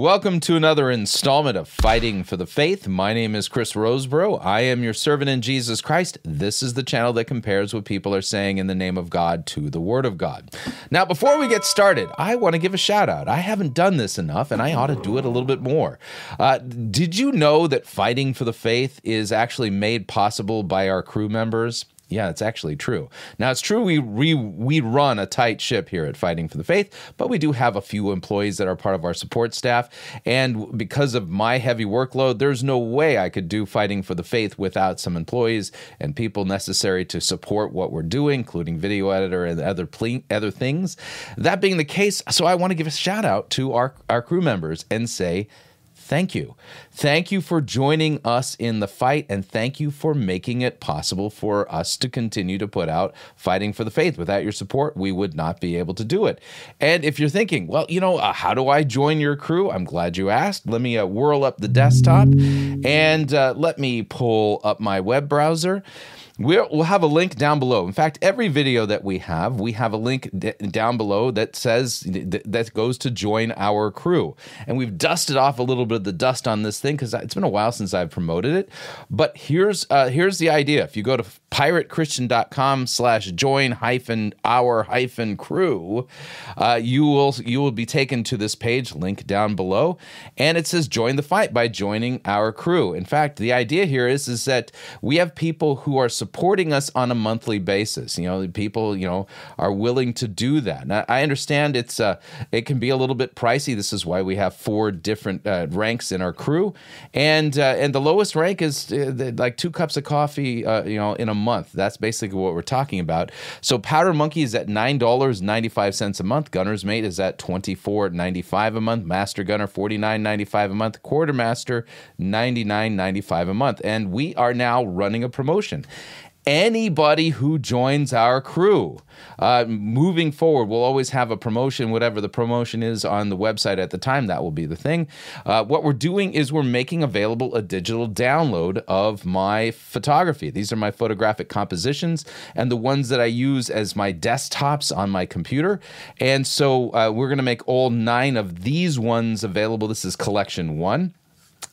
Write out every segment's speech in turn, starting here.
Welcome to another installment of Fighting for the Faith. My name is Chris Rosebrough. I am your servant in Jesus Christ. This is the channel that compares what people are saying in the name of God to the Word of God. Now, before we get started, I want to give a shout out. I haven't done this enough, and I ought to do it a little bit more. Uh, did you know that Fighting for the Faith is actually made possible by our crew members? Yeah, it's actually true. Now, it's true we, we, we run a tight ship here at Fighting for the Faith, but we do have a few employees that are part of our support staff. And because of my heavy workload, there's no way I could do Fighting for the Faith without some employees and people necessary to support what we're doing, including video editor and other, ple- other things. That being the case, so I want to give a shout out to our, our crew members and say, thank you. Thank you for joining us in the fight, and thank you for making it possible for us to continue to put out Fighting for the Faith. Without your support, we would not be able to do it. And if you're thinking, well, you know, uh, how do I join your crew? I'm glad you asked. Let me uh, whirl up the desktop and uh, let me pull up my web browser. We'll, we'll have a link down below. In fact, every video that we have, we have a link d- down below that says th- that goes to join our crew. And we've dusted off a little bit of the dust on this thing because it's been a while since I've promoted it. But here's uh, here's the idea. If you go to piratechristian.com slash join hyphen our hyphen crew, uh, you will you will be taken to this page, link down below, and it says join the fight by joining our crew. In fact, the idea here is is that we have people who are supporting us on a monthly basis. You know, people you know are willing to do that. Now, I understand it's uh, it can be a little bit pricey. This is why we have four different uh, ranks in our crew, and uh, and the lowest rank is uh, like two cups of coffee, uh, you know, in a month. That's basically what we're talking about. So Powder Monkey is at nine dollars ninety five cents a month. Gunner's Mate is at twenty four ninety five a month. Master Gunner forty nine ninety five a month. Quartermaster ninety nine ninety five a month. And we are now running a promotion anybody who joins our crew. Uh, moving forward, we'll always have a promotion, whatever the promotion is on the website at the time. That will be the thing. Uh, what we're doing is we're making available a digital download of my photography. These are my photographic compositions and the ones that I use as my desktops on my computer. And so uh, we're going to make all nine of these ones available. This is collection one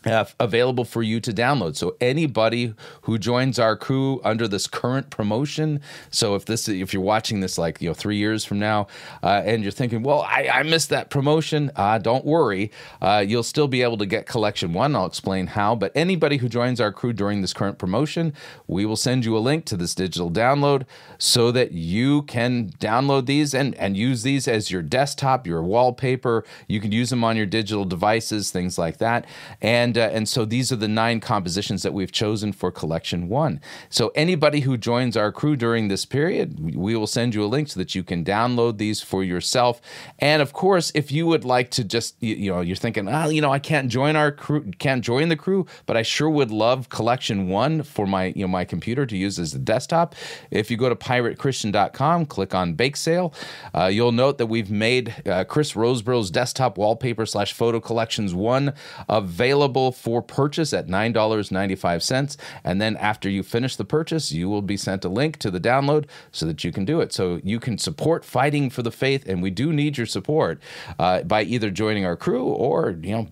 uh, available for you to download. So anybody who joins our crew under this current promotion, so if this if you're watching this like you know three years from now, uh, and you're thinking, well, I, I missed that promotion, uh, don't worry, uh, you'll still be able to get collection one. I'll explain how. But anybody who joins our crew during this current promotion, we will send you a link to this digital download so that you can download these and and use these as your desktop, your wallpaper. You can use them on your digital devices, things like that, and uh, and so these are the nine compositions that we've chosen for collection one. So anybody who joins our crew during this period, we will send you a link so that you can download these for yourself. And of course, if you would like to just you, you know you're thinking, oh, you know, I can't join our crew, can't join the crew, but I sure would love collection one for my you know my computer to use as a desktop. If you go to piratechristian.com, click on bake sale, uh, you'll note that we've made uh, Chris Rosebrough's desktop wallpaper slash photo collections one available for purchase at $9.95. And then after you finish the purchase, you will be sent a link to the download so that you can do it. So you can support fighting for the faith, and we do need your support uh, by either joining our crew or, you know,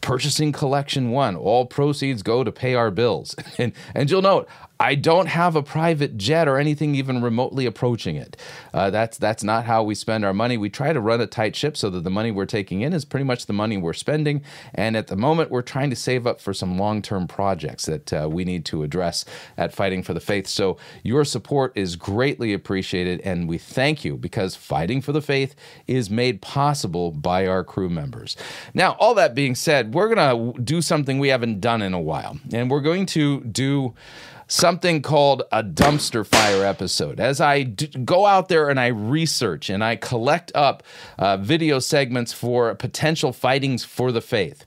purchasing collection one. All proceeds go to pay our bills. and, and you'll note, I don't have a private jet or anything even remotely approaching it. Uh, that's that's not how we spend our money. We try to run a tight ship so that the money we're taking in is pretty much the money we're spending. And at the moment, we're trying to save up for some long-term projects that uh, we need to address at Fighting for the Faith. So your support is greatly appreciated, and we thank you because Fighting for the Faith is made possible by our crew members. Now, all that being said, we're gonna do something we haven't done in a while, and we're going to do something called a dumpster fire episode. As I d- go out there and I research and I collect up uh, video segments for potential fightings for the faith.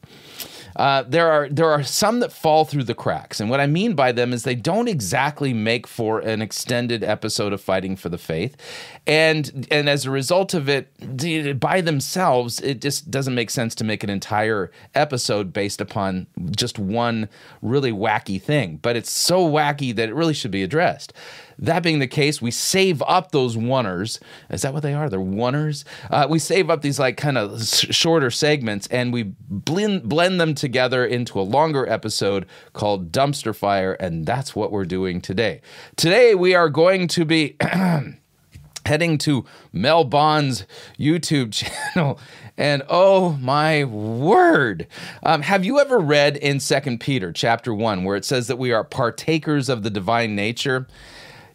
Uh, there are there are some that fall through the cracks, and what I mean by them is they don't exactly make for an extended episode of Fighting for the Faith, and and as a result of it, by themselves, it just doesn't make sense to make an entire episode based upon just one really wacky thing. But it's so wacky that it really should be addressed. That being the case, we save up those oneers. Is that what they are? They're oneers. Uh, we save up these like kind of shorter segments and we blend blend them together into a longer episode called Dumpster Fire, and that's what we're doing today. Today we are going to be. heading to Mel Bond's YouTube channel. And oh my word. Um, have you ever read in Second Peter chapter 1 where it says that we are partakers of the divine nature?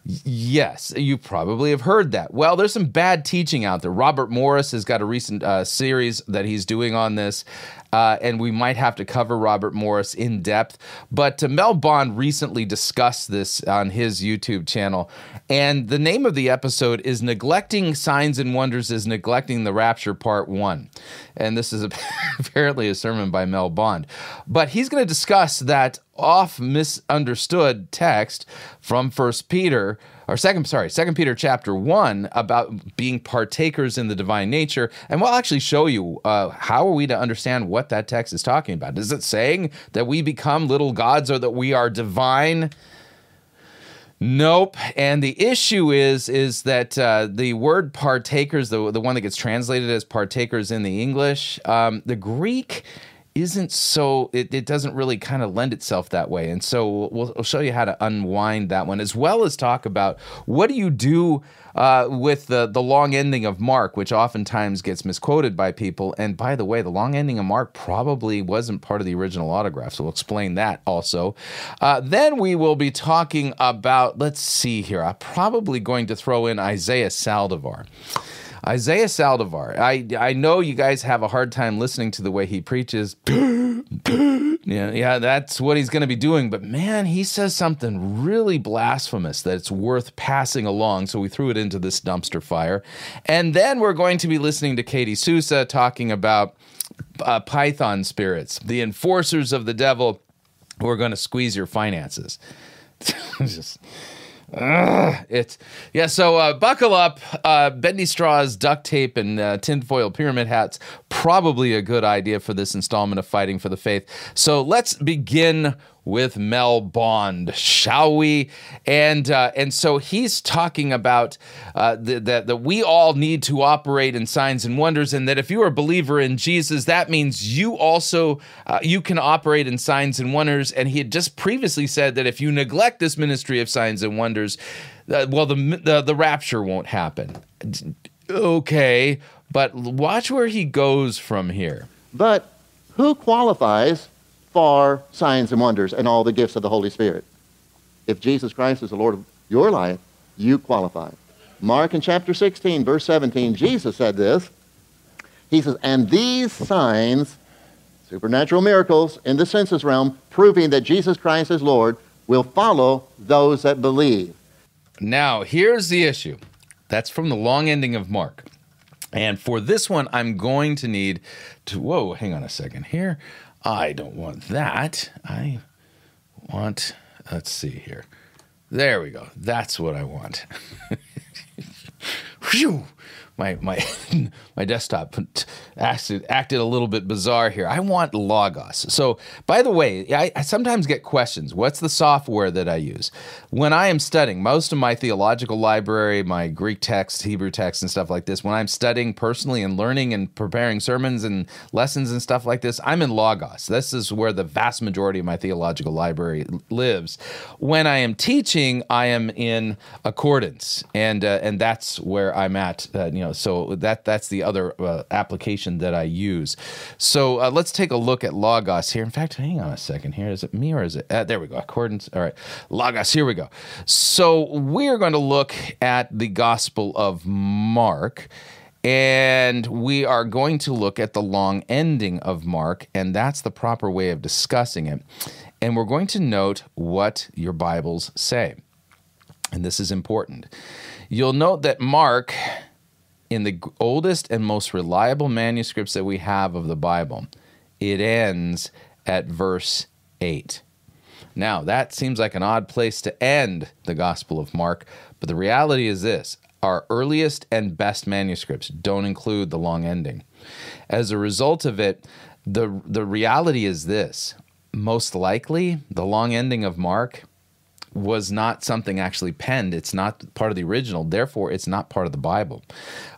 Yes, you probably have heard that. Well, there's some bad teaching out there. Robert Morris has got a recent uh, series that he's doing on this uh, and we might have to cover Robert Morris in depth. But uh, Mel Bond recently discussed this on his YouTube channel, and the name of the episode is "Neglecting Signs and Wonders is Neglecting the Rapture Part One," and this is apparently a sermon by Mel Bond. But he's going to discuss that off misunderstood text from First Peter or second sorry second peter chapter 1 about being partakers in the divine nature. And we'll actually show you uh, how are we to understand what that text is talking about. Is it saying that we become little gods or that we are divine? Nope. And the issue is is that uh, the word partakers, the the one that gets translated as partakers in the English, um, the Greek isn't so it, it doesn't really kind of lend itself that way. And so we'll, we'll, show you how to unwind that one as well as talk about what do you do uh, with the, the long ending of mark which oftentimes gets misquoted by people. And by the way the long ending of mark probably wasn't part of the original autograph so we'll explain that also. Uh, then we will be talking about let's see here i'm probably going to throw in isaiah saldivar Isaiah Saldivar. I I know you guys have a hard time listening to the way he preaches. yeah, yeah, that's what he's going to be doing. But man, he says something really blasphemous that it's worth passing along. So we threw it into this dumpster fire, and then we're going to be listening to Katie Sousa talking about uh, Python spirits, the enforcers of the devil, who are going to squeeze your finances. Just Ugh, it's yeah. So uh, buckle up. Uh, bendy straws, duct tape, and uh, tinfoil pyramid hats. Probably a good idea for this installment of Fighting for the Faith. So let's begin with Mel Bond, shall we? And uh, and so he's talking about uh, that that we all need to operate in signs and wonders, and that if you are a believer in Jesus, that means you also uh, you can operate in signs and wonders. And he had just previously said that if you neglect this ministry of signs and wonders, uh, well, the, the the rapture won't happen. Okay, but watch where he goes from here. But who qualifies for signs and wonders and all the gifts of the Holy Spirit. If Jesus Christ is the Lord of your life, you qualify. Mark in chapter 16, verse 17, Jesus said this. He says, And these signs, supernatural miracles in the sensus realm, proving that Jesus Christ is Lord, will follow those that believe. Now, here's the issue. That's from the long ending of Mark. And for this one, I'm going to need to, whoa, hang on a second here. I don't want that. I want, let's see here. There we go. That's what I want. My my my desktop acted, acted a little bit bizarre here. I want Logos. So, by the way, I, I, sometimes get questions. What's the software that I use when I am studying? Most of my theological library, my Greek text, Hebrew text, and stuff like this. When I'm studying personally and learning and preparing sermons and lessons and stuff like this, I'm in Logos. This is where the vast majority of my theological library lives. When I am teaching, I am in Accordance, and uh, and that's where I'm at. Uh, you know so that that's the other uh, application that I use. So uh, let's take a look at Logos here. In fact, hang on a second here. Is it me or is it? Uh, there we go. Accordance. All right, Logos. Here we go. So we're going to look at the Gospel of Mark. And we are going to look at the long ending of Mark, and that's the proper way of discussing it. And we're going to note what your Bibles say. And this is important. You'll note that Mark in the oldest and most reliable manuscripts that we have of the Bible, it ends at verse 8. Now, that seems like an odd place to end the Gospel of Mark, but the reality is this our earliest and best manuscripts don't include the long ending. As a result of it, the, the reality is this most likely, the long ending of Mark was not something actually penned. It's not part of the original. Therefore, it's not part of the Bible.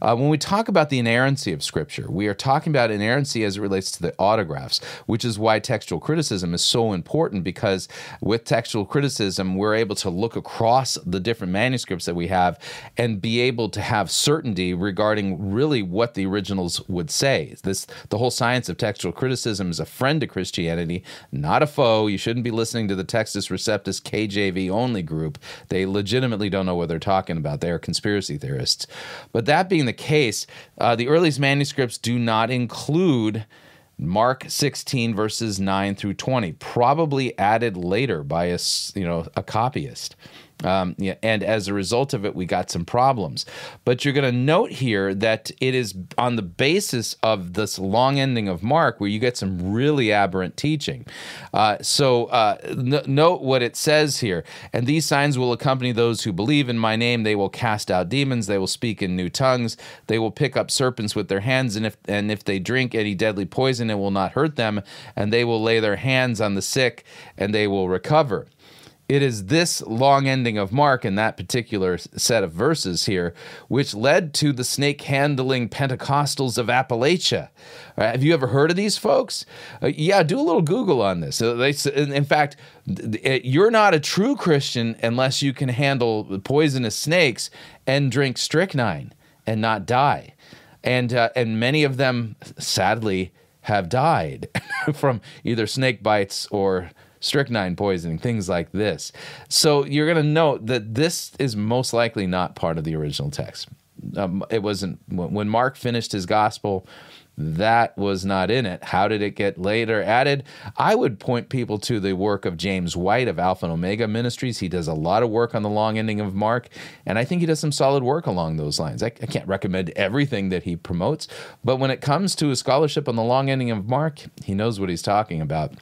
Uh, when we talk about the inerrancy of Scripture, we are talking about inerrancy as it relates to the autographs, which is why textual criticism is so important because with textual criticism, we're able to look across the different manuscripts that we have and be able to have certainty regarding really what the originals would say. This the whole science of textual criticism is a friend to Christianity, not a foe. You shouldn't be listening to the Textus Receptus KJV only group. They legitimately don't know what they're talking about. They are conspiracy theorists. But that being the case, uh, the earliest manuscripts do not include. Mark 16 verses 9 through 20, probably added later by a you know a copyist. Um, yeah, and as a result of it, we got some problems. But you're going to note here that it is on the basis of this long ending of Mark where you get some really aberrant teaching. Uh, so uh, n- note what it says here. And these signs will accompany those who believe in my name. They will cast out demons. They will speak in new tongues. They will pick up serpents with their hands. And if and if they drink any deadly poison, it will not hurt them. And they will lay their hands on the sick, and they will recover. It is this long ending of Mark in that particular set of verses here, which led to the snake handling Pentecostals of Appalachia. Uh, have you ever heard of these folks? Uh, yeah, do a little Google on this. Uh, they, in fact, you're not a true Christian unless you can handle poisonous snakes and drink strychnine and not die. And, uh, and many of them, sadly, have died from either snake bites or strychnine poisoning, things like this. So you're going to note that this is most likely not part of the original text. Um, it wasn't when Mark finished his gospel. That was not in it. How did it get later added? I would point people to the work of James White of Alpha and Omega Ministries. He does a lot of work on the long ending of Mark, and I think he does some solid work along those lines. I, I can't recommend everything that he promotes, but when it comes to a scholarship on the long ending of Mark, he knows what he's talking about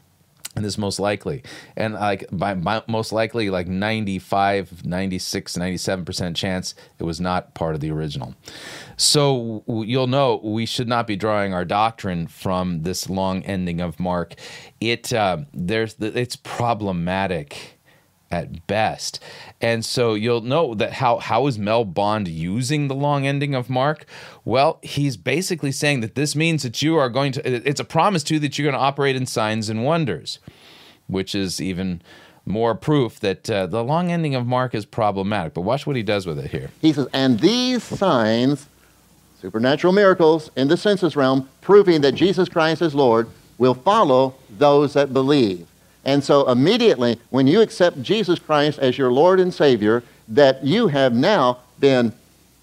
and this most likely. And like by, by, most likely like 95 96 97% chance it was not part of the original. So you'll know we should not be drawing our doctrine from this long ending of mark. It uh, there's it's problematic at best. And so you'll know that how how is Mel Bond using the long ending of Mark? Well, he's basically saying that this means that you are going to it's a promise to you that you're going to operate in signs and wonders, which is even more proof that uh, the long ending of Mark is problematic. But watch what he does with it here. He says, "And these signs, supernatural miracles in the census realm, proving that Jesus Christ is Lord, will follow those that believe." And so immediately, when you accept Jesus Christ as your Lord and Savior, that you have now been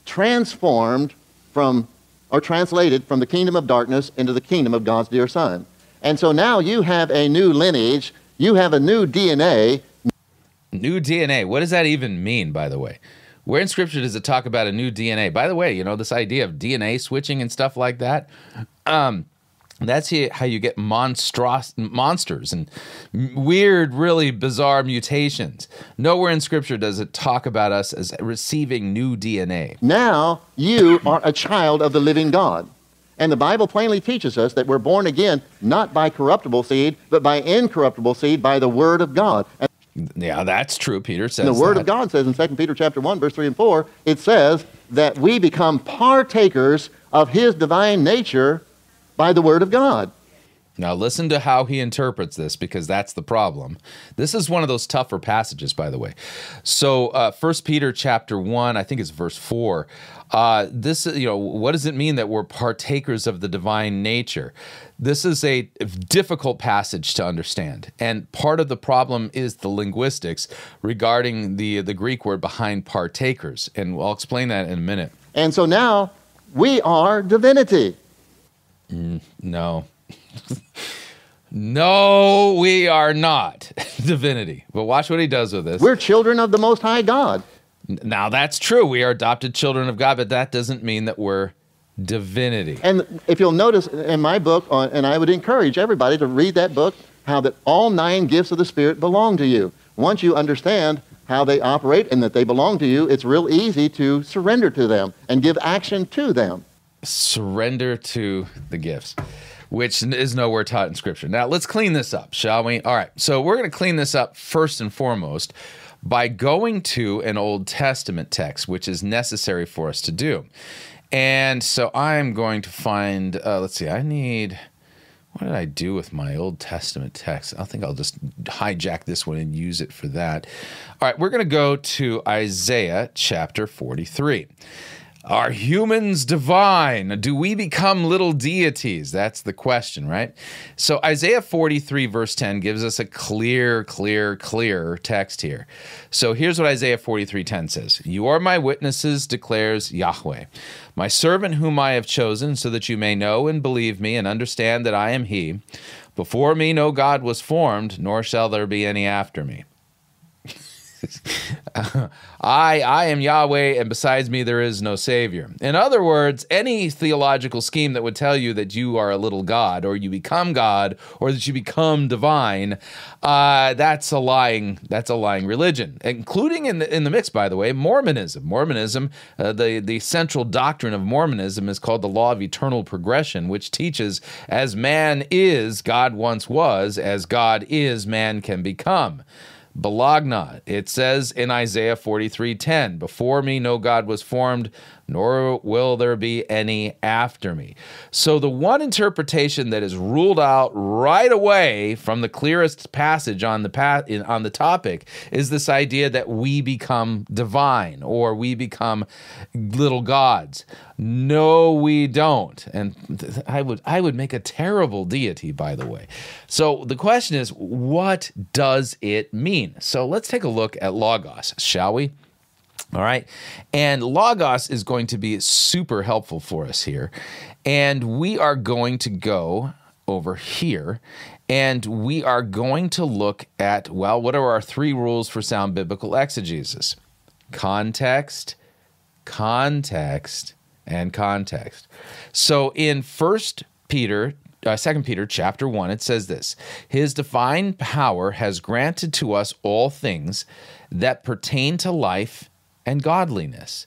transformed from, or translated from the kingdom of darkness into the kingdom of God's dear Son. And so now you have a new lineage, you have a new DNA. New DNA. What does that even mean, by the way? Where in Scripture does it talk about a new DNA? By the way, you know, this idea of DNA switching and stuff like that. Um, that's how you get monstros- monsters and weird, really bizarre mutations. Nowhere in Scripture does it talk about us as receiving new DNA. Now you are a child of the living God. And the Bible plainly teaches us that we're born again not by corruptible seed, but by incorruptible seed by the Word of God. And yeah, that's true. Peter says the Word that. of God says in 2 Peter chapter 1, verse 3 and 4, it says that we become partakers of His divine nature by the Word of God. Now, listen to how he interprets this because that's the problem. This is one of those tougher passages, by the way. So, uh, First Peter chapter 1, I think it's verse 4. Uh, this, you know, what does it mean that we're partakers of the divine nature? This is a difficult passage to understand. And part of the problem is the linguistics regarding the, the Greek word behind partakers. And I'll explain that in a minute. And so now we are divinity. Mm, no. no, we are not divinity. But watch what he does with this. We're children of the Most High God. Now, that's true. We are adopted children of God, but that doesn't mean that we're divinity. And if you'll notice in my book, uh, and I would encourage everybody to read that book, how that all nine gifts of the Spirit belong to you. Once you understand how they operate and that they belong to you, it's real easy to surrender to them and give action to them surrender to the gifts, which is nowhere taught in Scripture. Now, let's clean this up, shall we? All right, so we're going to clean this up first and foremost by going to an Old Testament text, which is necessary for us to do. And so I'm going to find, uh, let's see, I need, what did I do with my Old Testament text? I think I'll just hijack this one and use it for that. All right, we're going to go to Isaiah chapter 43. Are humans divine? Do we become little deities? That's the question, right? So Isaiah 43, verse 10, gives us a clear, clear, clear text here. So here's what Isaiah 43, 10 says You are my witnesses, declares Yahweh, my servant whom I have chosen, so that you may know and believe me and understand that I am He. Before me no God was formed, nor shall there be any after me. I I am Yahweh, and besides me there is no Savior. In other words, any theological scheme that would tell you that you are a little God, or you become God, or that you become divine, uh, that's a lying that's a lying religion, including in the, in the mix, by the way, Mormonism. Mormonism, uh, the the central doctrine of Mormonism is called the law of eternal progression, which teaches as man is, God once was, as God is, man can become. Balagna. It says in Isaiah 43:10, "Before me no God was formed, nor will there be any after me." So the one interpretation that is ruled out right away from the clearest passage on the path on the topic is this idea that we become divine or we become little gods. No, we don't. And I would I would make a terrible deity, by the way. So the question is, what does it mean? So let's take a look at logos, shall we? All right. And Logos is going to be super helpful for us here. And we are going to go over here and we are going to look at, well, what are our three rules for sound biblical exegesis? Context, context, and context. So in First Peter uh, 2 Peter chapter 1 it says this his divine power has granted to us all things that pertain to life and godliness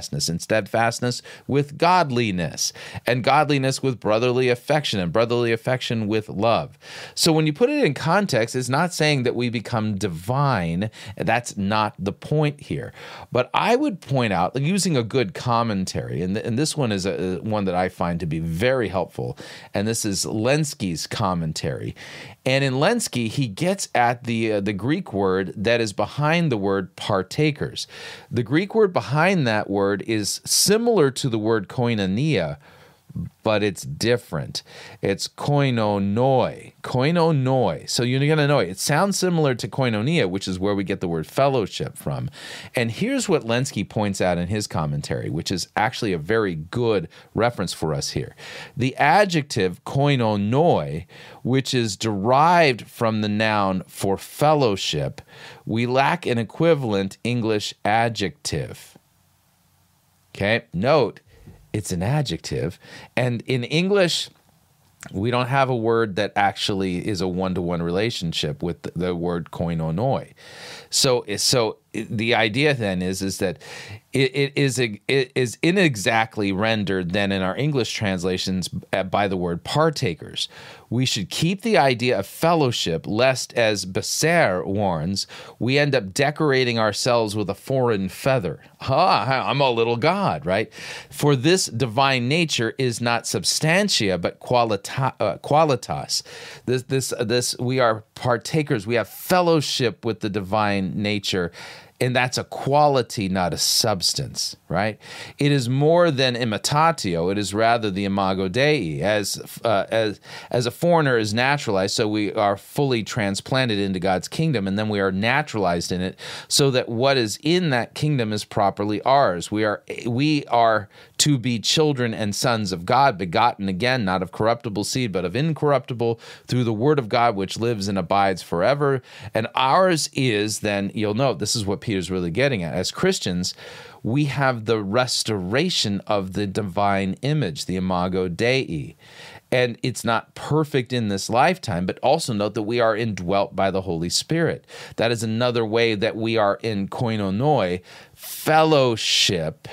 steadfastness, and steadfastness with godliness, and godliness with brotherly affection, and brotherly affection with love. So when you put it in context, it's not saying that we become divine. That's not the point here. But I would point out, using a good commentary, and, and this one is a, one that I find to be very helpful, and this is Lenski's commentary. And in Lenski, he gets at the uh, the Greek word that is behind the word partakers. The Greek word behind that word is similar to the word koinonia, but it's different. It's koinonoi. Koinonoi. So you're going to know it. It sounds similar to koinonia, which is where we get the word fellowship from. And here's what Lenski points out in his commentary, which is actually a very good reference for us here. The adjective koinonoi, which is derived from the noun for fellowship, we lack an equivalent English adjective. Okay, note it's an adjective. And in English, we don't have a word that actually is a one-to-one relationship with the, the word koinonoi. So, so the idea then is is that it, it is it is inexactly rendered then in our English translations by the word partakers. We should keep the idea of fellowship, lest, as Besser warns, we end up decorating ourselves with a foreign feather. Ah, I'm a little god, right? For this divine nature is not substantia, but qualita- uh, qualitas. This, this, this, we are partakers. We have fellowship with the divine nature and that's a quality, not a substance, right? It is more than imitatio; it is rather the imago Dei. As uh, as as a foreigner is naturalized, so we are fully transplanted into God's kingdom, and then we are naturalized in it, so that what is in that kingdom is properly ours. We are we are to be children and sons of God, begotten again, not of corruptible seed, but of incorruptible, through the word of God, which lives and abides forever. And ours is then, you'll note, this is what Peter's really getting at. As Christians, we have the restoration of the divine image, the imago Dei. And it's not perfect in this lifetime, but also note that we are indwelt by the Holy Spirit. That is another way that we are in koinonoi, fellowship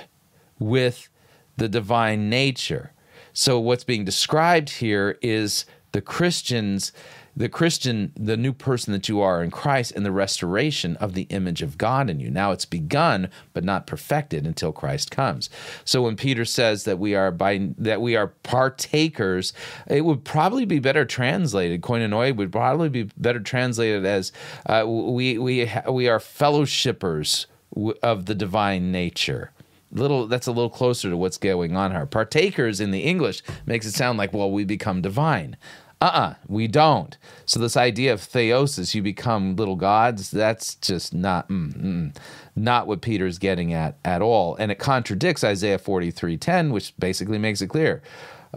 with the divine nature. So what's being described here is the Christians, the Christian, the new person that you are in Christ, and the restoration of the image of God in you. Now it's begun, but not perfected until Christ comes. So when Peter says that we are by that we are partakers, it would probably be better translated. Koinonoi would probably be better translated as uh, we we we are fellowshippers of the divine nature little that's a little closer to what's going on here. Partakers in the English makes it sound like well we become divine. Uh-uh, we don't. So this idea of theosis, you become little gods, that's just not mm, mm, not what Peter's getting at at all. And it contradicts Isaiah 43:10, which basically makes it clear.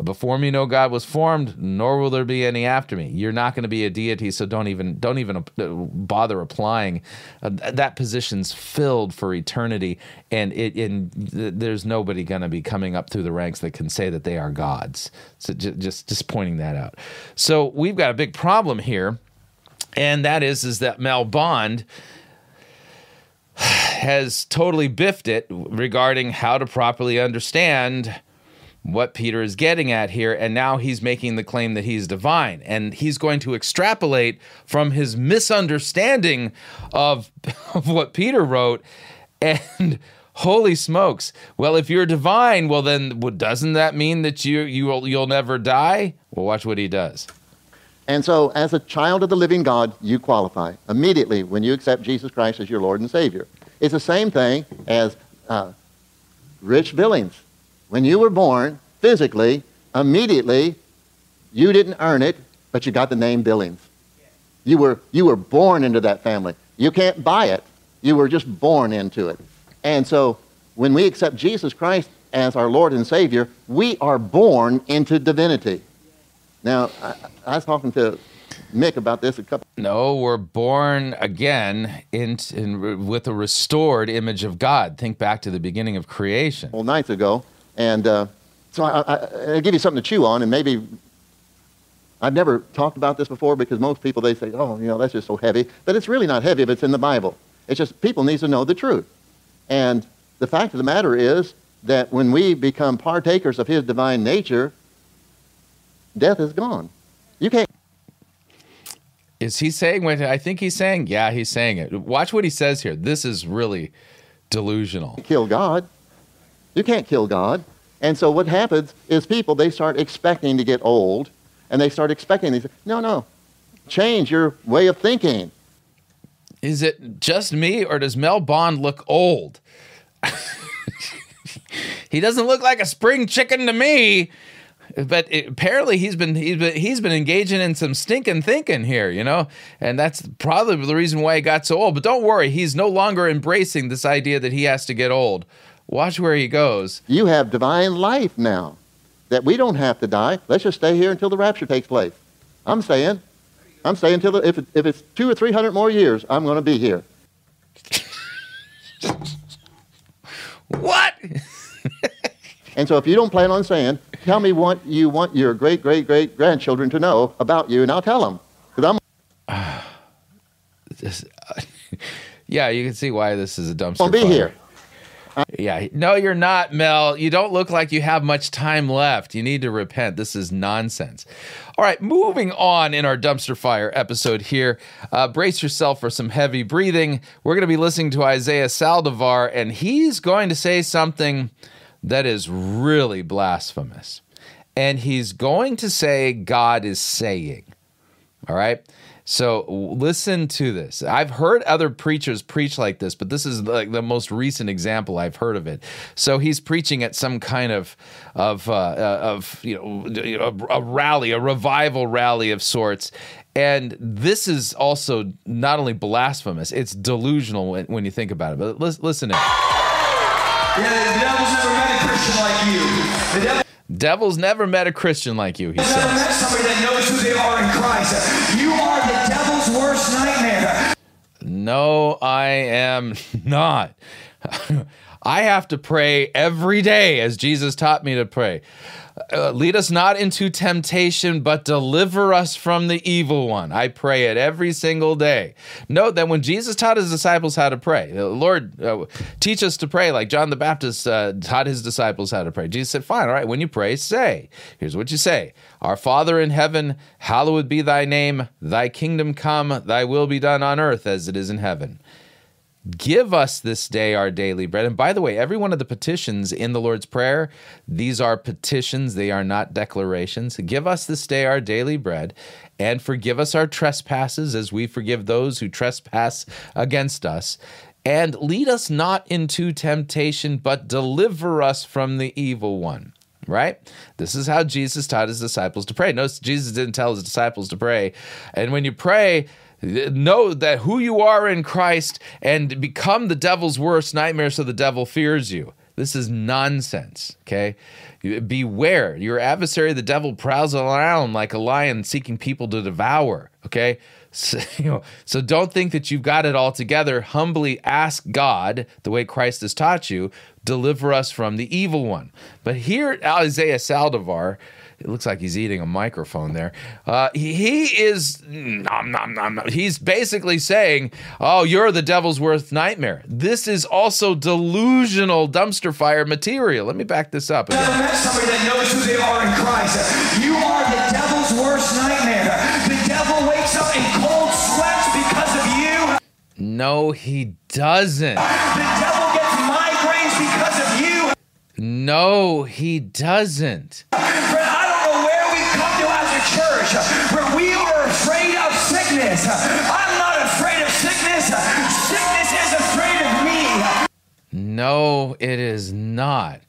Before me no God was formed, nor will there be any after me. You're not going to be a deity, so don't even don't even uh, bother applying. Uh, that position's filled for eternity, and it in there's nobody going to be coming up through the ranks that can say that they are gods. So j- just just pointing that out. So we've got a big problem here, and that is is that Mel Bond has totally biffed it regarding how to properly understand what Peter is getting at here. And now he's making the claim that he's divine. And he's going to extrapolate from his misunderstanding of, of what Peter wrote. And holy smokes. Well, if you're divine, well, then doesn't that mean that you, you will, you'll never die? Well, watch what he does. And so, as a child of the living God, you qualify immediately when you accept Jesus Christ as your Lord and Savior. It's the same thing as uh, Rich Billings when you were born, physically, immediately, you didn't earn it, but you got the name Billings. You were, you were born into that family. You can't buy it. You were just born into it. And so when we accept Jesus Christ as our Lord and Savior, we are born into divinity. Now, I, I was talking to Mick about this a couple. No, we're born again in, in, with a restored image of God. Think back to the beginning of creation. Well, nights ago, and uh, so I, I, I'll give you something to chew on, and maybe I've never talked about this before because most people they say, oh, you know, that's just so heavy. But it's really not heavy if it's in the Bible. It's just people need to know the truth. And the fact of the matter is that when we become partakers of His divine nature, death is gone. You can't. Is he saying what I think he's saying? Yeah, he's saying it. Watch what he says here. This is really delusional. Kill God. You can't kill God. And so what happens is people, they start expecting to get old, and they start expecting these. No, no. Change your way of thinking. Is it just me, or does Mel Bond look old? he doesn't look like a spring chicken to me. But it, apparently he's been he's been he's been engaging in some stinking thinking here, you know, and that's probably the reason why he got so old. But don't worry, he's no longer embracing this idea that he has to get old. Watch where he goes. You have divine life now. That we don't have to die. Let's just stay here until the rapture takes place. I'm saying, I'm saying until the, if, it, if it's two or three hundred more years, I'm going to be here. what? and so if you don't plan on saying, tell me what you want your great great great grandchildren to know about you, and I'll tell them. Because I'm. this, uh, yeah, you can see why this is a dumpster. I'll be fire. here. Yeah. No, you're not, Mel. You don't look like you have much time left. You need to repent. This is nonsense. All right, moving on in our dumpster fire episode here. Uh, brace yourself for some heavy breathing. We're going to be listening to Isaiah Saldivar, and he's going to say something that is really blasphemous. And he's going to say, God is saying. All right. So listen to this. I've heard other preachers preach like this, but this is like the most recent example I've heard of it. So he's preaching at some kind of of uh, uh of you know a, a rally, a revival rally of sorts, and this is also not only blasphemous; it's delusional when, when you think about it. But listen, listen in. Yeah, the devil's never met a Christian like you. Devil's never met a Christian like you, he never met somebody that knows who they are in Christ. You are the devil's worst nightmare. No, I am not. I have to pray every day as Jesus taught me to pray. Uh, lead us not into temptation, but deliver us from the evil one. I pray it every single day. Note that when Jesus taught his disciples how to pray, uh, Lord, uh, teach us to pray like John the Baptist uh, taught his disciples how to pray. Jesus said, Fine, all right, when you pray, say, here's what you say Our Father in heaven, hallowed be thy name, thy kingdom come, thy will be done on earth as it is in heaven. Give us this day our daily bread. And by the way, every one of the petitions in the Lord's Prayer, these are petitions, they are not declarations. Give us this day our daily bread, and forgive us our trespasses as we forgive those who trespass against us. And lead us not into temptation, but deliver us from the evil one. Right? This is how Jesus taught his disciples to pray. Notice Jesus didn't tell his disciples to pray. And when you pray, know that who you are in Christ and become the devil's worst nightmare so the devil fears you. This is nonsense, okay? Beware. Your adversary, the devil, prowls around like a lion seeking people to devour, okay? So, you know, so don't think that you've got it all together. Humbly ask God, the way Christ has taught you, deliver us from the evil one. But here, Isaiah Saldivar, it looks like he's eating a microphone there. Uh, he, he is, nom, nom, nom, nom. he's basically saying, oh, you're the devil's worst nightmare. This is also delusional dumpster fire material. Let me back this up. Again. somebody that knows who they are in Christ. You are the devil's worst nightmare. The devil wakes up in cold sweats because of you. No, he doesn't. The devil gets migraines because of you. No, he doesn't. No, it is not.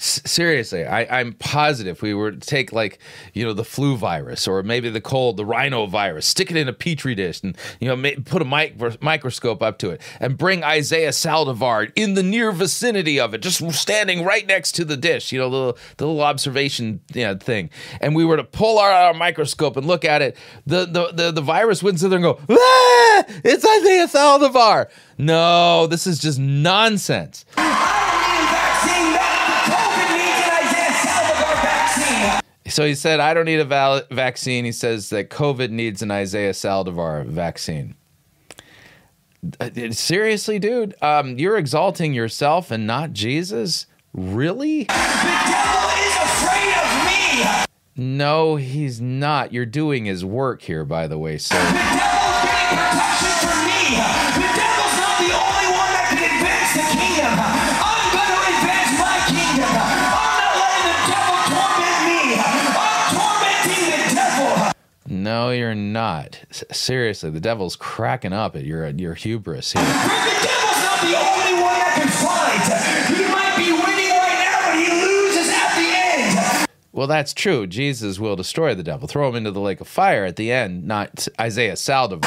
Seriously, I, I'm positive we were to take like you know the flu virus or maybe the cold, the rhino virus, stick it in a petri dish and you know put a mic- microscope up to it and bring Isaiah Saldivar in the near vicinity of it, just standing right next to the dish, you know the little, the little observation you know, thing, and we were to pull our, our microscope and look at it, the the the, the virus wouldn't sit there and go, ah, it's Isaiah Saldivar. No, this is just nonsense. So he said, I don't need a val- vaccine. He says that COVID needs an Isaiah Saldivar vaccine. Uh, Seriously, dude, um, you're exalting yourself and not Jesus? Really? The devil is afraid of me. No, he's not. You're doing his work here, by the way, sir. The devil's getting protection from me. The devil's No, you're not. S- seriously, the devil's cracking up at your your hubris here. The devil's not the only one that can fight. He might be winning right now, but he loses at the end. Well, that's true. Jesus will destroy the devil, throw him into the lake of fire at the end, not Isaiah Saldivar.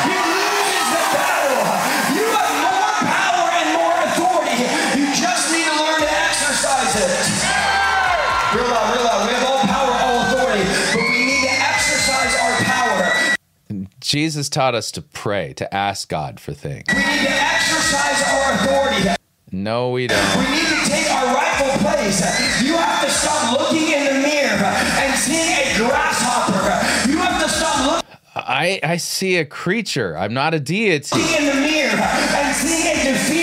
Jesus taught us to pray, to ask God for things. We need to exercise our authority. No, we don't. We need to take our rightful place. You have to stop looking in the mirror and seeing a grasshopper. You have to stop looking I, I see a creature. I'm not a deity. in the mirror and seeing a defeated,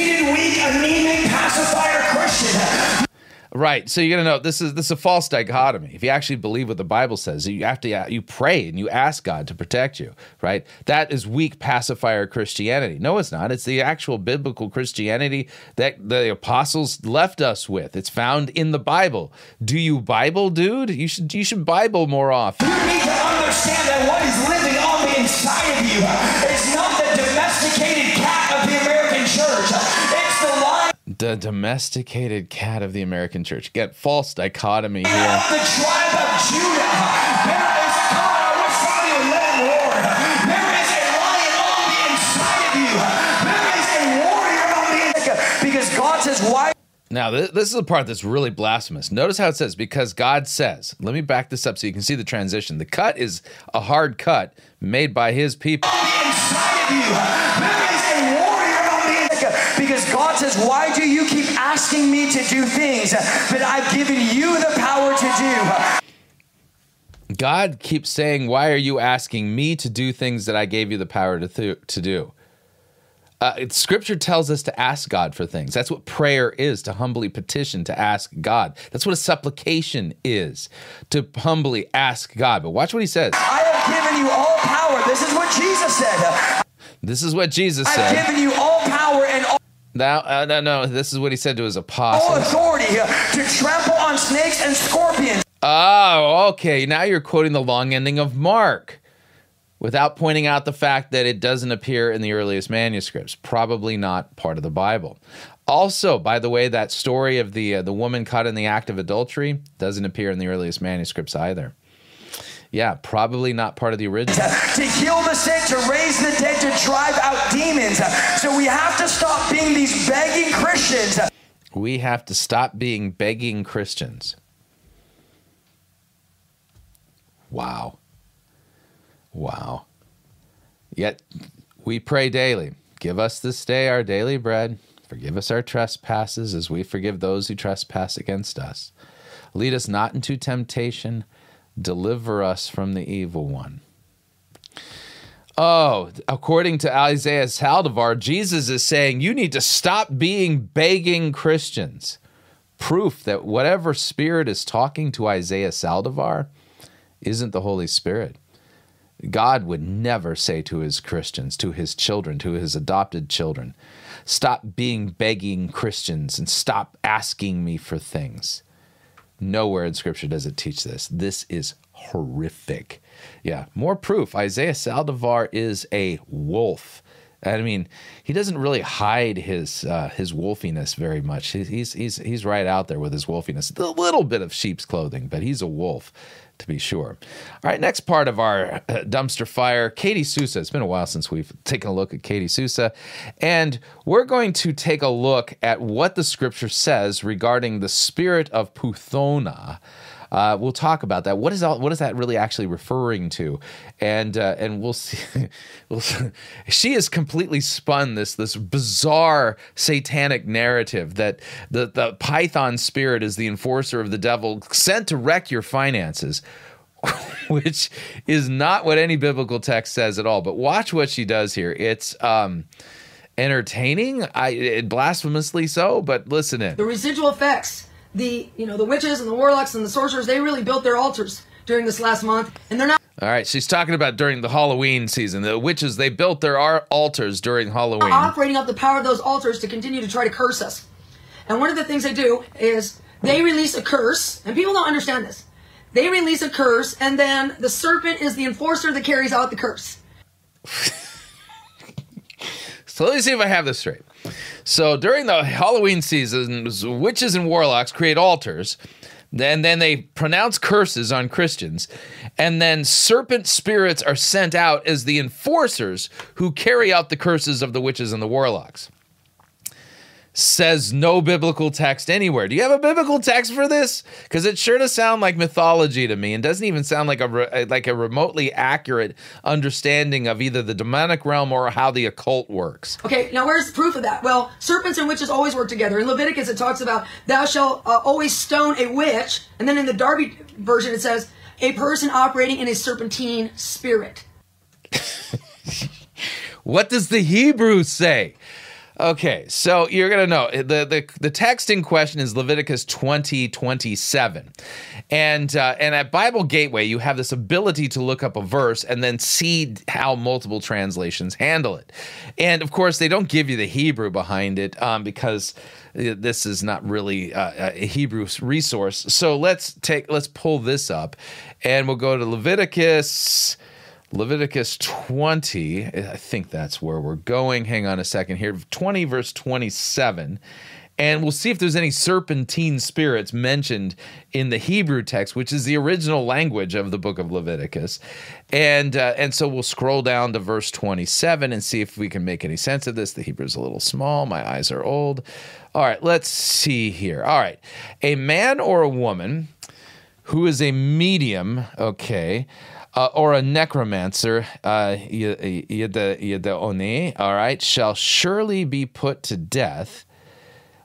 Right. So you're gonna know this is this is a false dichotomy. If you actually believe what the Bible says, you have to you pray and you ask God to protect you. Right. That is weak pacifier Christianity. No, it's not. It's the actual biblical Christianity that the apostles left us with. It's found in the Bible. Do you Bible, dude? You should you should Bible more often. You need to understand that what is living on the inside of you is not the domesticated cat of the American church. Get false dichotomy Of here. the tribe of Judah, there is God. I wish somebody would let him roar. There is a lion on the inside of you. There is a warrior on the inside. Because God says, "Why?" Now, th- this is the part that's really blasphemous. Notice how it says, because God says. Let me back this up so you can see the transition. The cut is a hard cut made by his people. Says, Why do you keep asking me to do things that I've given you the power to do? God keeps saying, Why are you asking me to do things that I gave you the power to, th- to do? Uh, scripture tells us to ask God for things. That's what prayer is to humbly petition, to ask God. That's what a supplication is to humbly ask God. But watch what he says. I have given you all power. This is what Jesus said. This is what Jesus said. I've given you all power and all Now, uh, no, no, this is what he said to his apostles. all authority to trample on snakes and scorpions. Oh, okay. Now you're quoting the long ending of Mark without pointing out the fact that it doesn't appear in the earliest manuscripts. Probably not part of the Bible. Also, by the way, that story of the uh, the woman caught in the act of adultery doesn't appear in the earliest manuscripts either. Yeah, probably not part of the original. to heal the sick, to raise the dead, to drive out demons. So we have to stop being these begging Christians. We have to stop being begging Christians. Wow. Wow. Yet we pray daily. Give us this day our daily bread. Forgive us our trespasses as we forgive those who trespass against us. Lead us not into temptation. Deliver us from the evil one. Oh, according to Isaiah Saldivar, Jesus is saying you need to stop being begging Christians. Proof that whatever spirit is talking to Isaiah Saldivar isn't the Holy Spirit. God would never say to his Christians, to his children, to his adopted children, stop being begging Christians and stop asking me for things. Nowhere in Scripture does it teach this. This is horrific. Yeah, more proof. Isaiah Saldivar is a wolf. I mean, he doesn't really hide his uh, his wolfiness very much. He's he's he's right out there with his wolfiness. A little bit of sheep's clothing, but he's a wolf, to be sure. All right, next part of our uh, dumpster fire, Katie Souza. It's been a while since we've taken a look at Katie Souza, and we're going to take a look at what the Scripture says regarding the spirit of Puthona. Uh, we'll talk about that. What is all, what is that really actually referring to? And uh, and we'll see. we'll see. She has completely spun this this bizarre satanic narrative that the the Python spirit is the enforcer of the devil sent to wreck your finances. Which is not what any biblical text says at all. But watch what she does here. It's um, entertaining, I it, blasphemously so. But listen in. the residual effects. The you know the witches and the warlocks and the sorcerers they really built their altars during this last month, and they're not All right, she's talking about during the Halloween season. The witches they built their altars during Halloween. operating up the power of those altars to continue to try to curse us. And one of the things they do is they release a curse, and people don't understand this. They release a curse, and then the serpent is the enforcer that carries out the curse. So let me see if I have this straight. So during the Halloween season, witches and warlocks create altars. And then they pronounce curses on Christians, and then serpent spirits are sent out as the enforcers who carry out the curses of the witches and the warlocks. Says no biblical text anywhere. Do you have a biblical text for this? Because it sure does sound like mythology to me, and doesn't even sound like a re- like a remotely accurate understanding of either the demonic realm or how the occult works. Okay, now where's the proof of that? Well, serpents and witches always work together. In Leviticus, it talks about thou shalt uh, always stone a witch, and then in the Darby version, it says a person operating in a serpentine spirit. What does the Hebrew say? Okay, so you're gonna know the the, the text in question is Leviticus 20, 27. And uh, and at Bible Gateway, you have this ability to look up a verse and then see how multiple translations handle it. And of course, they don't give you the Hebrew behind it um, because uh, this is not really uh, a Hebrew resource. So let's take let's pull this up, and we'll go to Leviticus. Leviticus 20, I think that's where we're going. Hang on a second here. 20, verse 27. And we'll see if there's any serpentine spirits mentioned in the Hebrew text, which is the original language of the book of Leviticus. And uh, and so we'll scroll down to verse 27 and see if we can make any sense of this. The Hebrew's a little small. My eyes are old. All right, let's see here. All right. A man or a woman who is a medium, okay, uh, or a necromancer, uh, all right, shall surely be put to death.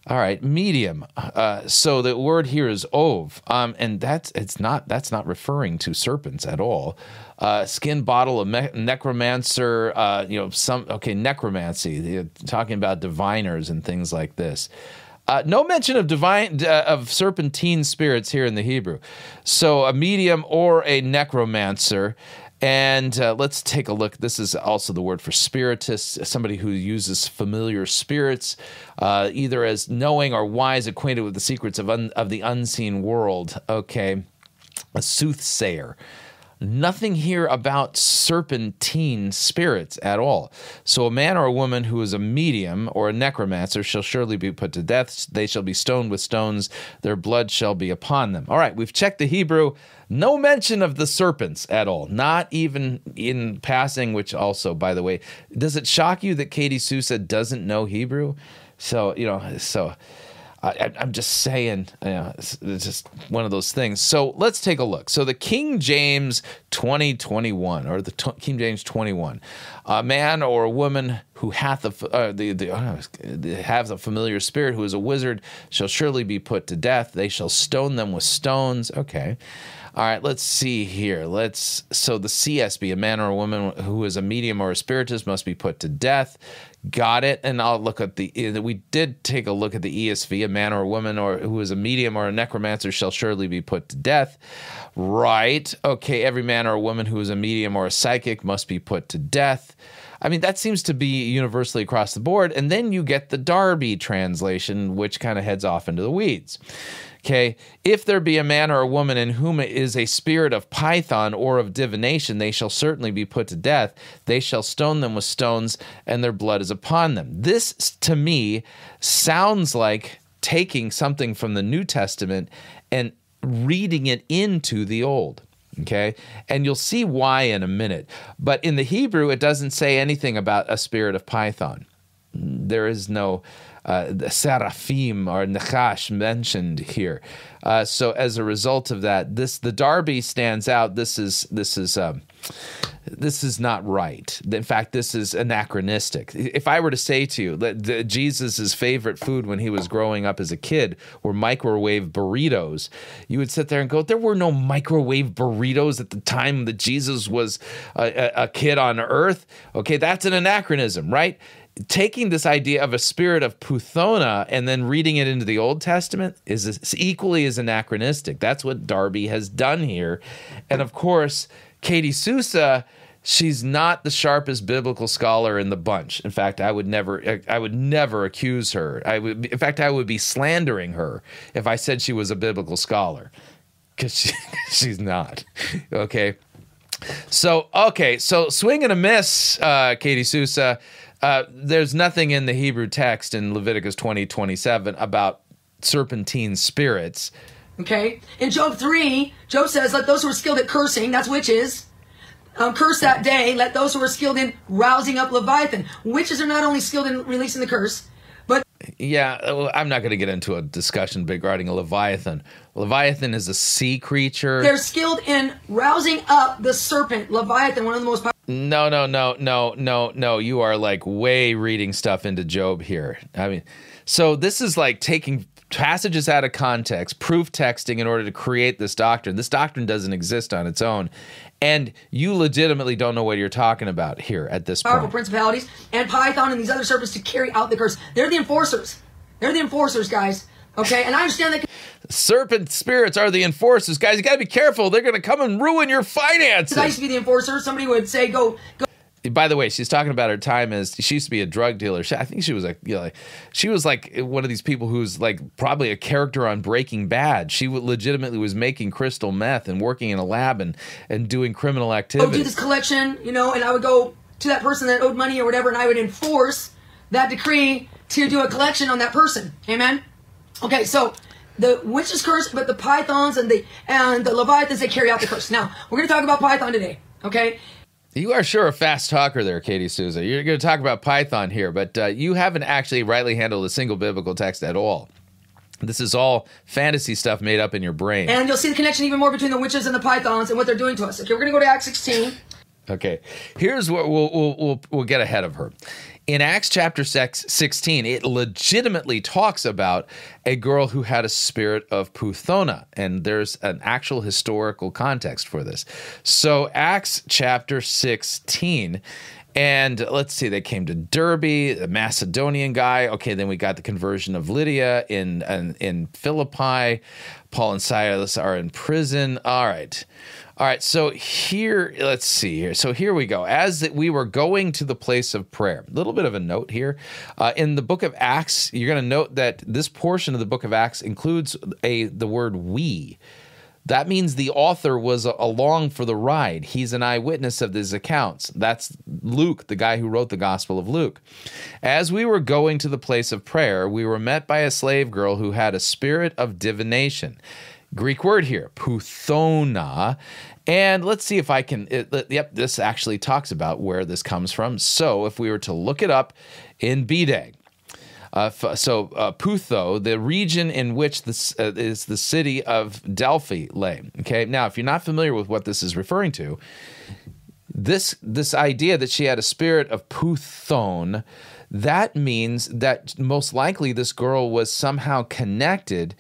All right, medium. Uh, so the word here is ov, um, and that's it's not that's not referring to serpents at all. Uh, skin bottle of me- necromancer, uh, you know, some okay necromancy. Talking about diviners and things like this. Uh, no mention of divine uh, of serpentine spirits here in the Hebrew. So a medium or a necromancer. And uh, let's take a look. This is also the word for spiritist, somebody who uses familiar spirits, uh, either as knowing or wise, acquainted with the secrets of, un- of the unseen world. Okay. A soothsayer nothing here about serpentine spirits at all. So a man or a woman who is a medium or a necromancer shall surely be put to death. They shall be stoned with stones. Their blood shall be upon them. All right, we've checked the Hebrew. No mention of the serpents at all, not even in passing, which also, by the way, does it shock you that Katie Souza doesn't know Hebrew? So, you know, so I, am just saying, you know, it's, it's, just one of those things. So let's take a look. So the King James 2021, or the King James 21, a man or a woman who hath a uh, the, the uh, has a familiar spirit who is a wizard shall surely be put to death. They shall stone them with stones. Okay. All right, let's see here. Let's so the CSB, a man or a woman who is a medium or a spiritist must be put to death. Got it. And I'll look at the we did take a look at the ESV, a man or a woman or who is a medium or a necromancer shall surely be put to death. Right. Okay, every man or a woman who is a medium or a psychic must be put to death. I mean, that seems to be universally across the board. And then you get the Darby translation, which kind of heads off into the weeds. Okay, if there be a man or a woman in whom is a spirit of python or of divination, they shall certainly be put to death. They shall stone them with stones, and their blood is upon them. This, to me, sounds like taking something from the New Testament and reading it into the Old. Okay. And you'll see why in a minute. But in the Hebrew, it doesn't say anything about a spirit of Python. There is no uh, the seraphim or nechash mentioned here. Uh, so as a result of that, this the Darby stands out. This is this is. Um, this is not right. In fact, this is anachronistic. If I were to say to you that Jesus' favorite food when he was growing up as a kid were microwave burritos, you would sit there and go, There were no microwave burritos at the time that Jesus was a, a kid on earth. Okay, that's an anachronism, right? Taking this idea of a spirit of Puthona and then reading it into the Old Testament is equally as anachronistic. That's what Darby has done here. And of course, Katie Souza, she's not the sharpest biblical scholar in the bunch. In fact, I would never I would never accuse her. I would in fact I would be slandering her if I said she was a biblical scholar. Cuz she, she's not. Okay. So, okay, so swing and a miss, uh, Katie Souza. Uh, there's nothing in the Hebrew text in Leviticus 20, 27 about serpentine spirits. Okay. In Job 3, Job says, Let those who are skilled at cursing, that's witches, um, curse that day. Let those who are skilled in rousing up Leviathan. Witches are not only skilled in releasing the curse, but. Yeah, I'm not going to get into a discussion regarding a Leviathan. Leviathan is a sea creature. They're skilled in rousing up the serpent, Leviathan, one of the most no, no, no, no, no, no. You are like way reading stuff into Job here. I mean, so this is like taking passages out of context, proof texting in order to create this doctrine. This doctrine doesn't exist on its own. And you legitimately don't know what you're talking about here at this powerful point. Powerful principalities and Python and these other serpents to carry out the curse. They're the enforcers. They're the enforcers, guys. Okay, and I understand that. Serpent spirits are the enforcers, guys. You got to be careful. They're going to come and ruin your finances. I used to be the enforcer. Somebody would say, "Go, go." By the way, she's talking about her time as she used to be a drug dealer. She, I think she was like, you know, like, she was like one of these people who's like probably a character on Breaking Bad. She legitimately was making crystal meth and working in a lab and and doing criminal activity. Oh, activity. do this collection, you know, and I would go to that person that owed money or whatever, and I would enforce that decree to do a collection on that person. Amen. Okay, so the witch's curse, but the pythons and the and the leviathans they carry out the curse. Now we're going to talk about python today. Okay, You are sure a fast talker there, Katie Souza. You're going to talk about Python here, but uh, you haven't actually rightly handled a single biblical text at all. This is all fantasy stuff made up in your brain. and you'll see the connection even more between the witches and the pythons and what they're doing to us. Okay, we're going to go to Acts 16. Okay, here's what we'll, we'll, we'll, we'll get ahead of her. In Acts chapter six- 16, it legitimately talks about a girl who had a spirit of Puthona, and there's an actual historical context for this. So, Acts chapter 16, and let's see, they came to Derbe, the Macedonian guy. Okay, then we got the conversion of Lydia in, in, in Philippi. Paul and Silas are in prison. All right. All right, so here, let's see here. So here we go. As that we were going to the place of prayer, a little bit of a note here. Uh, in the book of Acts, you're going to note that this portion of the book of Acts includes a the word "we." That means the author was along for the ride. He's an eyewitness of these accounts. That's Luke, the guy who wrote the Gospel of Luke. As we were going to the place of prayer, we were met by a slave girl who had a spirit of divination. Greek word here, puthona. And let's see if I can. It, yep, this actually talks about where this comes from. So if we were to look it up in BDAG, uh, f- so uh, Putho, the region in which this uh, is the city of Delphi lay. Okay, now if you're not familiar with what this is referring to, this this idea that she had a spirit of Puthon, that means that most likely this girl was somehow connected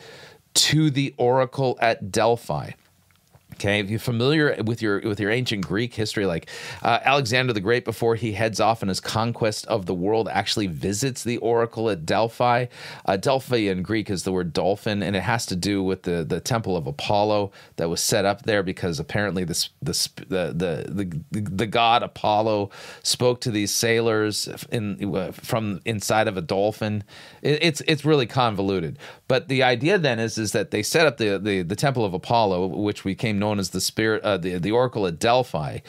to the oracle at Delphi. Okay, if you're familiar with your with your ancient Greek history, like uh, Alexander the Great, before he heads off in his conquest of the world, actually visits the oracle at Delphi. Uh, Delphi in Greek is the word dolphin, and it has to do with the, the temple of Apollo that was set up there because apparently this the the the the, the god Apollo spoke to these sailors in from inside of a dolphin. It, it's it's really convoluted, but the idea then is is that they set up the the, the temple of Apollo, which became known as the spirit, uh, the the oracle at Delphi,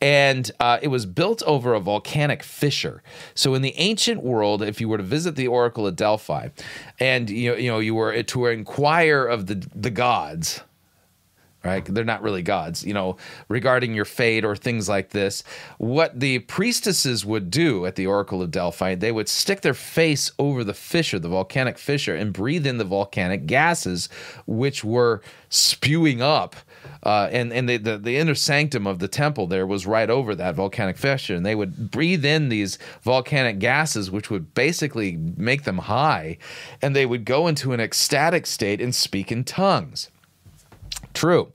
and uh, it was built over a volcanic fissure. So in the ancient world, if you were to visit the oracle at Delphi, and you you know you were to inquire of the the gods. Right? They're not really gods, you know, regarding your fate or things like this. What the priestesses would do at the Oracle of Delphi, they would stick their face over the fissure, the volcanic fissure, and breathe in the volcanic gases, which were spewing up uh, and and the, the the inner sanctum of the temple there was right over that volcanic fissure, and they would breathe in these volcanic gases, which would basically make them high, and they would go into an ecstatic state and speak in tongues. True.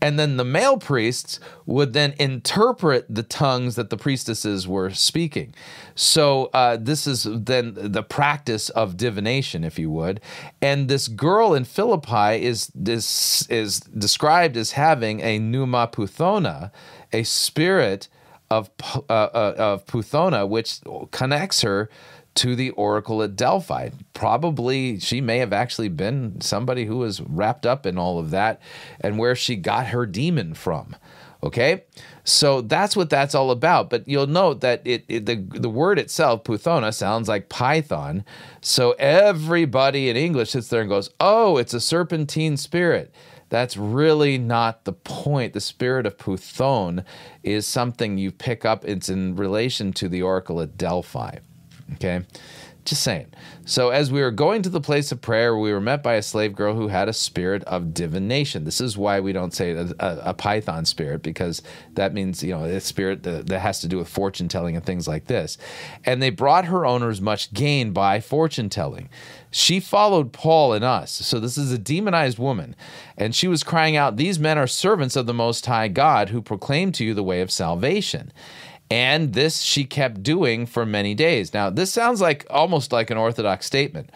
And then the male priests would then interpret the tongues that the priestesses were speaking. So uh, this is then the practice of divination, if you would. And this girl in Philippi is is, is described as having a pneuma puthona, a spirit of uh, uh, of puthona, which connects her to the oracle at Delphi. Probably she may have actually been somebody who was wrapped up in all of that and where she got her demon from. Okay? So that's what that's all about. But you'll note that it, it the the word itself, Puthona, sounds like python. So everybody in English sits there and goes, "Oh, it's a serpentine spirit." That's really not the point. The spirit of Puthon is something you pick up. It's in relation to the oracle at Delphi. Okay. Just saying. So, as we were going to the place of prayer, we were met by a slave girl who had a spirit of divination. This is why we don't say a, a, a python spirit, because that means, you know, a spirit that, that has to do with fortune telling and things like this. And they brought her owners much gain by fortune telling. She followed Paul and us. So, this is a demonized woman. And she was crying out, These men are servants of the Most High God who proclaim to you the way of salvation. And this she kept doing for many days. Now, this sounds like almost like an orthodox statement,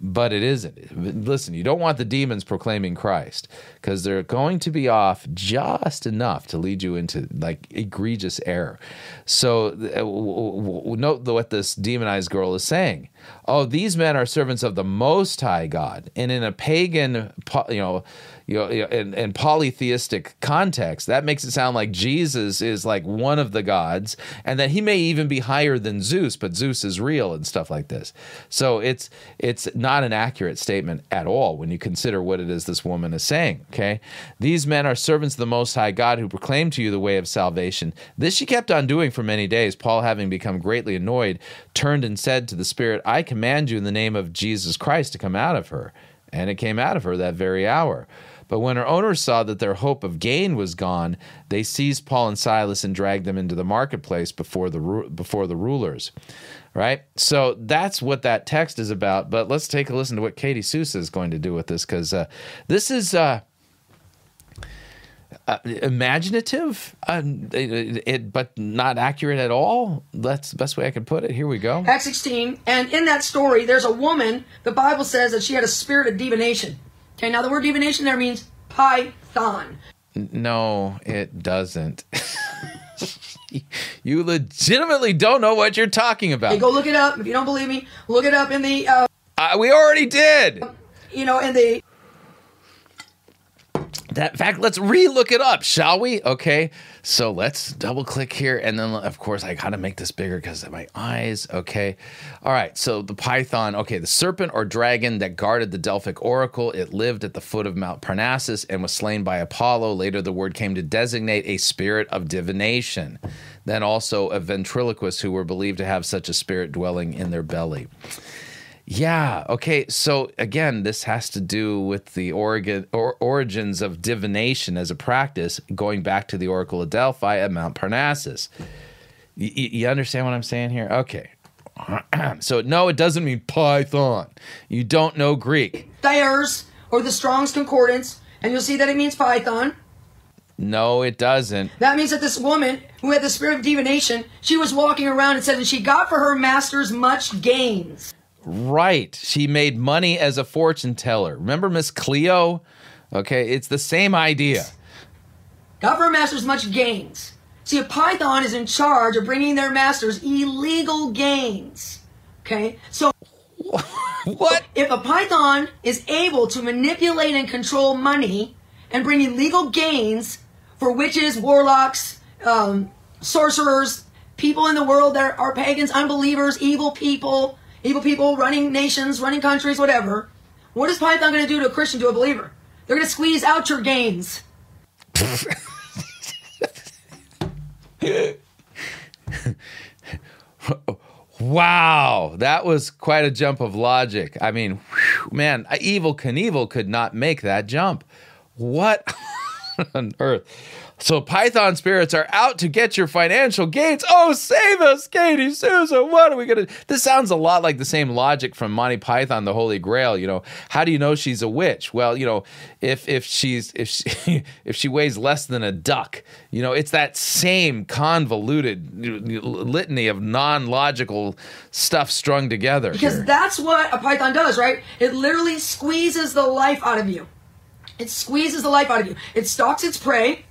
but it isn't. Listen, you don't want the demons proclaiming Christ because they're going to be off just enough to lead you into like egregious error. So, uh, note what this demonized girl is saying. Oh, these men are servants of the Most High God, and in a pagan, you know, you know, in, in polytheistic context, that makes it sound like Jesus is like one of the gods, and that he may even be higher than Zeus, but Zeus is real and stuff like this. So it's it's not an accurate statement at all when you consider what it is this woman is saying. Okay, these men are servants of the Most High God who proclaim to you the way of salvation. This she kept on doing for many days. Paul, having become greatly annoyed, turned and said to the Spirit, "I command you in the name of Jesus Christ to come out of her." And it came out of her that very hour. But when her owners saw that their hope of gain was gone, they seized Paul and Silas and dragged them into the marketplace before the before the rulers. Right? So that's what that text is about. But let's take a listen to what Katie Souza is going to do with this because uh, this is. Uh, uh, imaginative, uh, it, it, but not accurate at all. That's the best way I could put it. Here we go. Acts 16. And in that story, there's a woman, the Bible says that she had a spirit of divination. Okay, now the word divination there means python. No, it doesn't. you legitimately don't know what you're talking about. Hey, go look it up. If you don't believe me, look it up in the. Uh, uh, we already did. You know, in the that fact, let's re-look it up, shall we? Okay, so let's double click here, and then of course I gotta make this bigger because of my eyes. Okay, all right. So the python, okay, the serpent or dragon that guarded the Delphic oracle, it lived at the foot of Mount Parnassus and was slain by Apollo. Later, the word came to designate a spirit of divination. Then also a ventriloquist who were believed to have such a spirit dwelling in their belly. Yeah. Okay. So again, this has to do with the origin, or, origins of divination as a practice, going back to the Oracle of Delphi at Mount Parnassus. Y- you understand what I'm saying here? Okay. so no, it doesn't mean Python. You don't know Greek. Thayers or the Strong's Concordance, and you'll see that it means Python. No, it doesn't. That means that this woman who had the spirit of divination, she was walking around and said that she got for her masters much gains. Right. She made money as a fortune teller. Remember Miss Cleo? Okay, it's the same idea. Government masters much gains. See, a python is in charge of bringing their masters illegal gains. Okay? So, what? If a python is able to manipulate and control money and bring illegal gains for witches, warlocks, um, sorcerers, people in the world that are pagans, unbelievers, evil people, evil people running nations, running countries, whatever. What is Python going to do to a Christian, to a believer? They're going to squeeze out your gains. wow, that was quite a jump of logic. I mean, whew, man, Evel Knievel could not make that jump. What on earth? So Python spirits are out to get your financial gains. Oh, save us, Katie Souza. What are we gonna? This sounds a lot like the same logic from Monty Python, the Holy Grail. You know, how do you know she's a witch? Well, you know, if if she's if she if she weighs less than a duck, you know, it's that same convoluted litany of non-logical stuff strung together. Because here. that's what a python does, right? It literally squeezes the life out of you. It squeezes the life out of you. It stalks its prey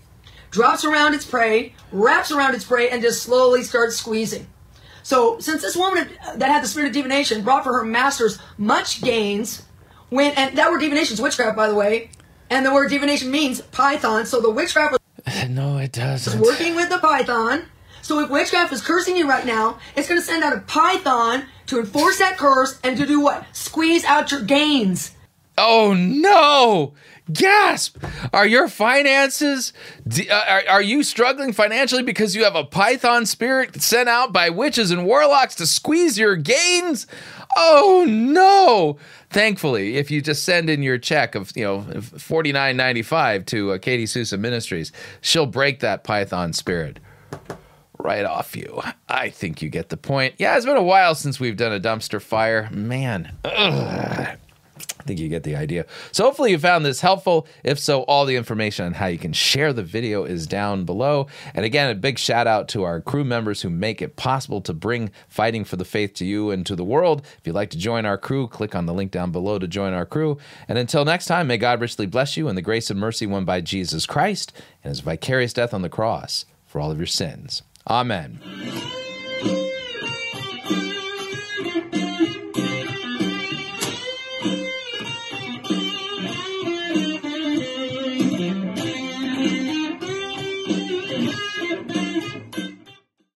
drops around its prey, wraps around its prey, and just slowly starts squeezing. So, since this woman that had the spirit of divination brought for her masters much gains, when and that word divination is witchcraft, by the way, and the word divination means python. So the witchcraft was no, it doesn't. working with the python. So if witchcraft is cursing you right now, it's going to send out a python to enforce that curse and to do what? Squeeze out your gains. Oh no! Gasp! Are your finances, uh, are, are you struggling financially because you have a python spirit sent out by witches and warlocks to squeeze your gains? Oh no! Thankfully, if you just send in your check of you know forty nine ninety five to uh, Katie Souza Ministries, she'll break that python spirit right off you. I think you get the point. Yeah, it's been a while since we've done a dumpster fire. Man, ugh. I think you get the idea. So hopefully you found this helpful. If so, all the information on how you can share the video is down below. And again, a big shout out to our crew members who make it possible to bring fighting for the faith to you and to the world. If you'd like to join our crew, click on the link down below to join our crew. And until next time, may God richly bless you in the grace and mercy won by Jesus Christ and his vicarious death on the cross for all of your sins. Amen.